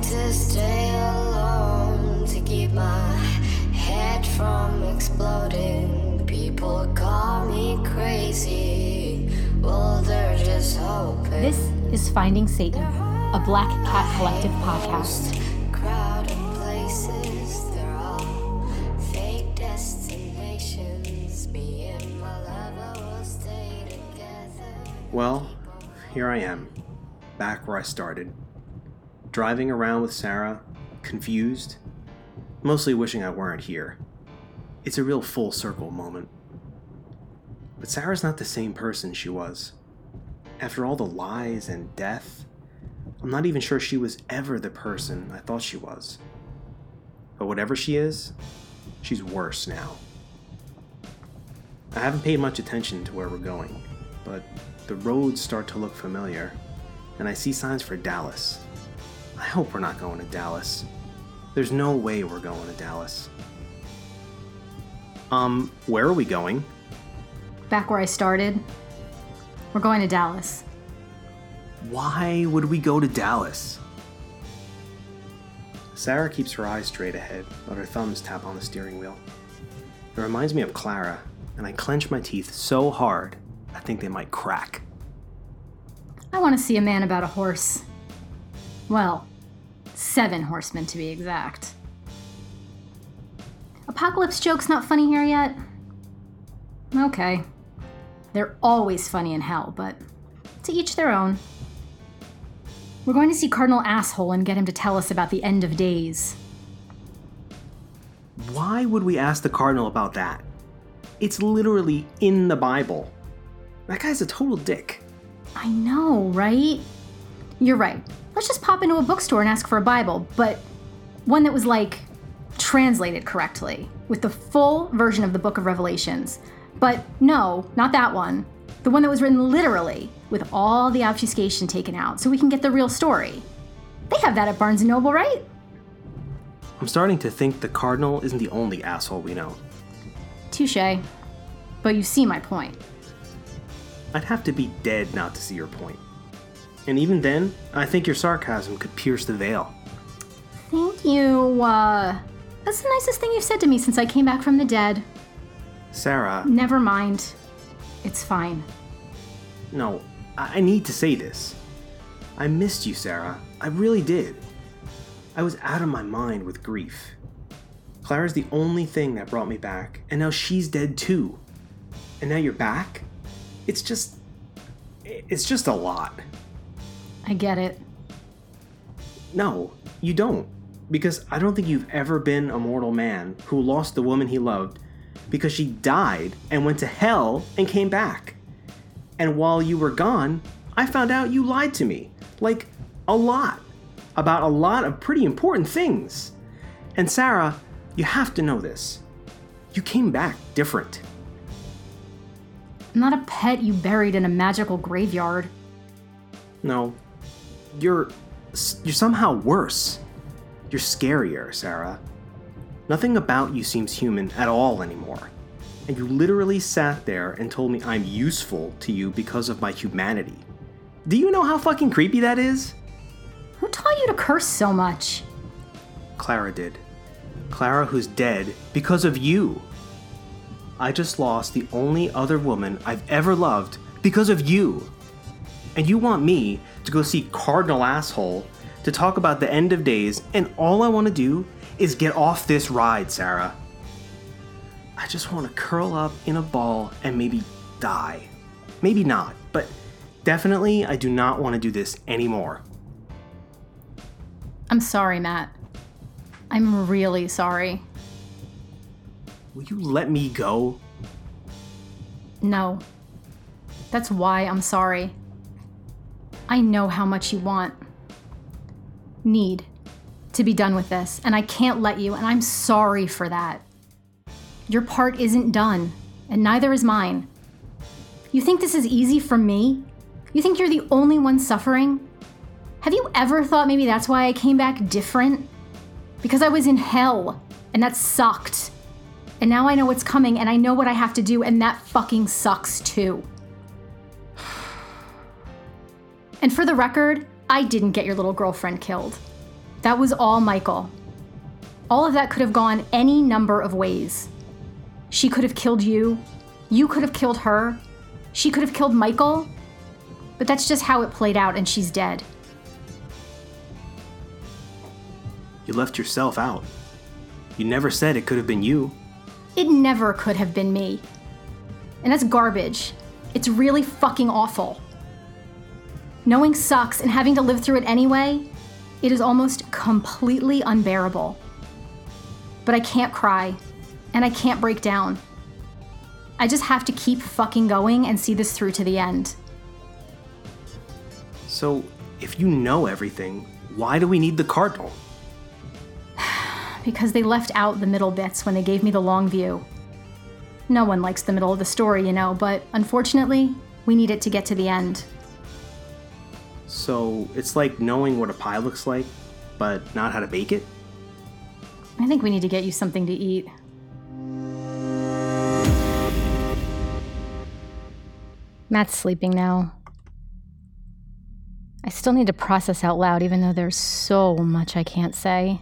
like to stay alone to keep my head from exploding. People call me crazy. Well, they're just hoping. This is Finding Satan, a Black Cat Collective podcast. Crowded places, they're all fake destinations. Me and my lover will stay together. Well, here I am, back where I started. Driving around with Sarah, confused, mostly wishing I weren't here. It's a real full circle moment. But Sarah's not the same person she was. After all the lies and death, I'm not even sure she was ever the person I thought she was. But whatever she is, she's worse now. I haven't paid much attention to where we're going, but the roads start to look familiar, and I see signs for Dallas. I hope we're not going to Dallas. There's no way we're going to Dallas. Um, where are we going? Back where I started, we're going to Dallas. Why would we go to Dallas? Sarah keeps her eyes straight ahead, but her thumbs tap on the steering wheel. It reminds me of Clara, and I clench my teeth so hard I think they might crack. I want to see a man about a horse. Well, seven horsemen to be exact. Apocalypse joke's not funny here yet? Okay. They're always funny in hell, but to each their own. We're going to see Cardinal Asshole and get him to tell us about the end of days. Why would we ask the Cardinal about that? It's literally in the Bible. That guy's a total dick. I know, right? You're right. Let's just pop into a bookstore and ask for a Bible, but one that was like translated correctly with the full version of the book of Revelations. But no, not that one. The one that was written literally with all the obfuscation taken out so we can get the real story. They have that at Barnes & Noble, right? I'm starting to think the Cardinal isn't the only asshole we know. Touche. But you see my point. I'd have to be dead not to see your point. And even then, I think your sarcasm could pierce the veil. Thank you. Uh, that's the nicest thing you've said to me since I came back from the dead. Sarah, Never mind. It's fine. no, I I need to say this. I missed you, Sarah. I really did. I was out of my mind with grief. Clara's the only thing that brought me back, and now she's dead too. And now you're back? It's just. It's just a lot. I get it. No, you don't. Because I don't think you've ever been a mortal man who lost the woman he loved because she died and went to hell and came back. And while you were gone, I found out you lied to me. Like, a lot. About a lot of pretty important things. And Sarah, you have to know this. You came back different. I'm not a pet you buried in a magical graveyard. No, you're you're somehow worse. You're scarier, Sarah. Nothing about you seems human at all anymore. And you literally sat there and told me I'm useful to you because of my humanity. Do you know how fucking creepy that is? Who taught you to curse so much? Clara did. Clara, who's dead because of you. I just lost the only other woman I've ever loved because of you. And you want me to go see Cardinal Asshole to talk about the end of days, and all I want to do is get off this ride, Sarah. I just want to curl up in a ball and maybe die. Maybe not, but definitely I do not want to do this anymore. I'm sorry, Matt. I'm really sorry. Will you let me go? No. That's why I'm sorry. I know how much you want, need to be done with this, and I can't let you, and I'm sorry for that. Your part isn't done, and neither is mine. You think this is easy for me? You think you're the only one suffering? Have you ever thought maybe that's why I came back different? Because I was in hell, and that sucked. And now I know what's coming, and I know what I have to do, and that fucking sucks too. And for the record, I didn't get your little girlfriend killed. That was all Michael. All of that could have gone any number of ways. She could have killed you. You could have killed her. She could have killed Michael. But that's just how it played out, and she's dead. You left yourself out. You never said it could have been you. It never could have been me. And that's garbage. It's really fucking awful. Knowing sucks, and having to live through it anyway, it is almost completely unbearable. But I can't cry, and I can't break down. I just have to keep fucking going and see this through to the end. So, if you know everything, why do we need the cardinal? Because they left out the middle bits when they gave me the long view. No one likes the middle of the story, you know, but unfortunately, we need it to get to the end. So, it's like knowing what a pie looks like, but not how to bake it? I think we need to get you something to eat. Matt's sleeping now. I still need to process out loud, even though there's so much I can't say.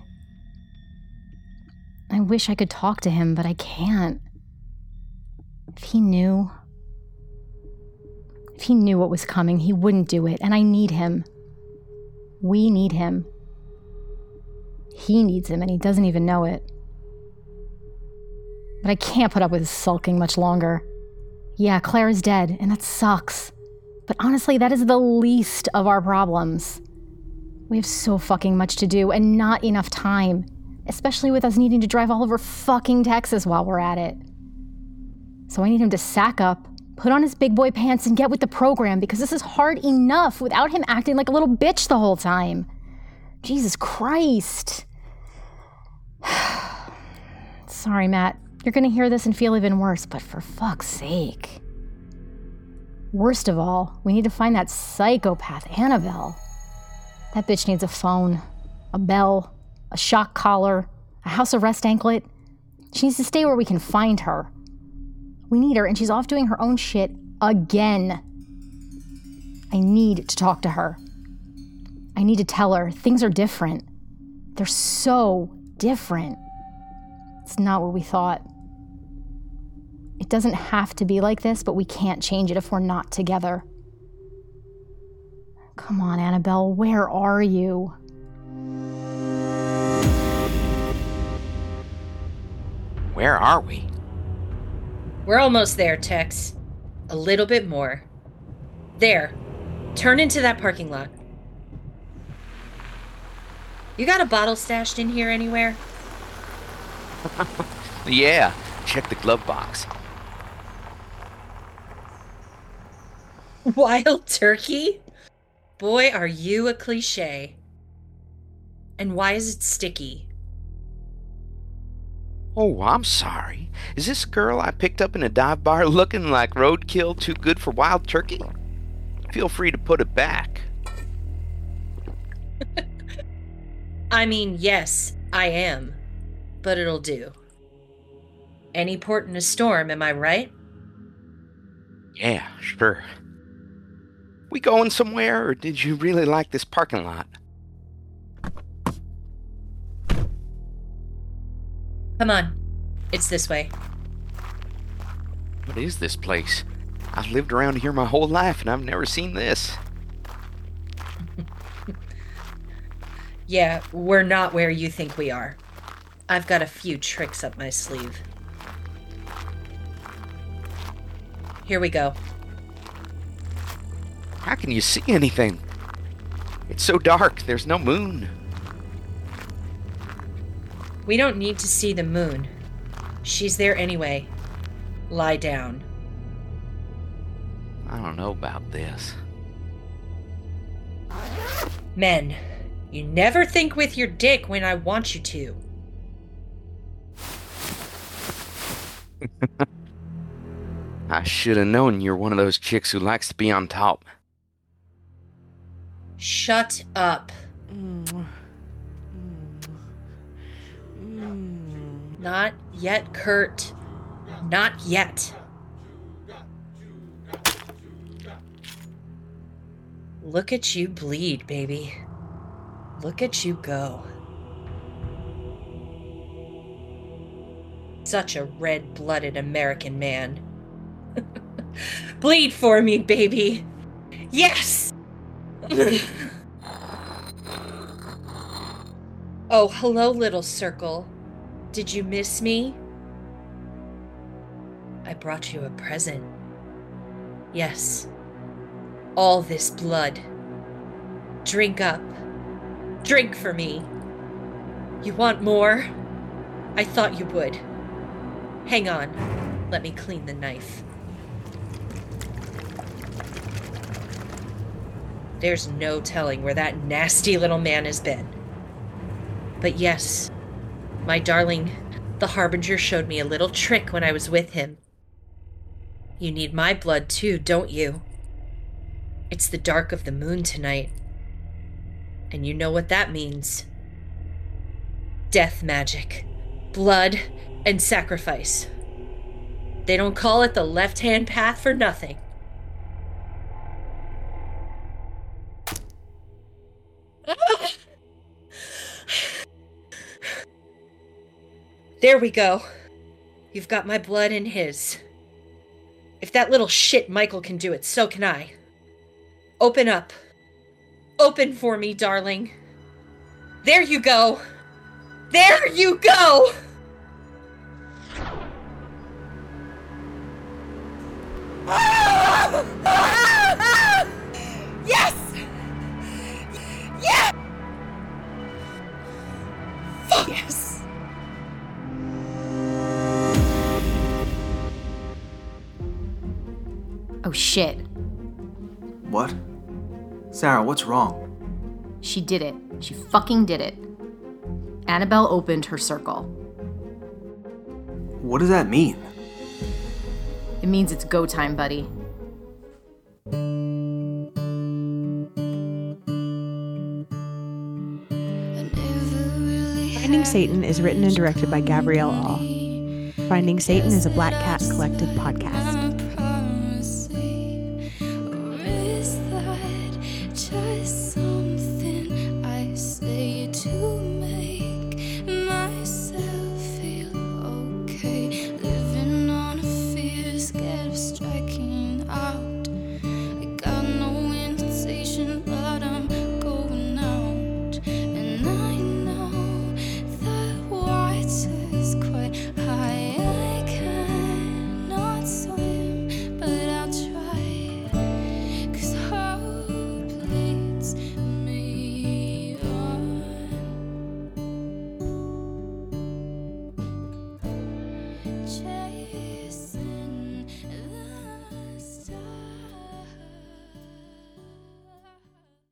I wish I could talk to him, but I can't. If he knew. If he knew what was coming, he wouldn't do it, and I need him. We need him. He needs him, and he doesn't even know it. But I can't put up with his sulking much longer. Yeah, Claire is dead, and that sucks. But honestly, that is the least of our problems. We have so fucking much to do and not enough time, especially with us needing to drive all over fucking Texas while we're at it. So I need him to sack up, put on his big boy pants, and get with the program because this is hard enough without him acting like a little bitch the whole time. Jesus Christ. Sorry, Matt. You're gonna hear this and feel even worse, but for fuck's sake. Worst of all, we need to find that psychopath, Annabelle. That bitch needs a phone, a bell, a shock collar, a house arrest anklet. She needs to stay where we can find her. We need her, and she's off doing her own shit again. I need to talk to her. I need to tell her things are different. They're so different. It's not what we thought. It doesn't have to be like this, but we can't change it if we're not together. Come on, Annabelle, where are you? Where are we? We're almost there, Tex. A little bit more. There. Turn into that parking lot. You got a bottle stashed in here anywhere? Yeah, check the glove box. Wild turkey? Boy, are you a cliche. And why is it sticky? Oh, I'm sorry. Is this girl I picked up in a dive bar looking like roadkill too good for wild turkey? Feel free to put it back. I mean, yes, I am. But it'll do. Any port in a storm, am I right? Yeah, sure. We going somewhere, or did you really like this parking lot? Come on. It's this way. What is this place? I've lived around here my whole life and I've never seen this. Yeah, we're not where you think we are. I've got a few tricks up my sleeve. Here we go. How can you see anything? It's so dark, there's no moon. We don't need to see the moon. She's there anyway. Lie down. I don't know about this. Men, you never think with your dick when I want you to. I should have known you're one of those chicks who likes to be on top. Shut up. Mm. Not yet, Kurt. Not yet. Look at you bleed, baby. Look at you go. Such a red blooded American man. Bleed for me, baby. Yes! oh, hello, little circle. Did you miss me? I brought you a present. Yes. All this blood. Drink up. Drink for me. You want more? I thought you would. Hang on. Let me clean the knife. There's no telling where that nasty little man has been. But yes, my darling, the Harbinger showed me a little trick when I was with him. You need my blood too, don't you? It's the dark of the moon tonight. And you know what that means death magic, blood, and sacrifice. They don't call it the left hand path for nothing. There we go. You've got my blood in his. If that little shit Michael can do it, so can I. Open up. Open for me, darling. There you go. There you go! Shit. What? Sarah, what's wrong? She did it. She fucking did it. Annabelle opened her circle. What does that mean? It means it's go time, buddy. Finding Satan is written and directed by Gabrielle All. Finding Satan is a Black Cat Collective podcast.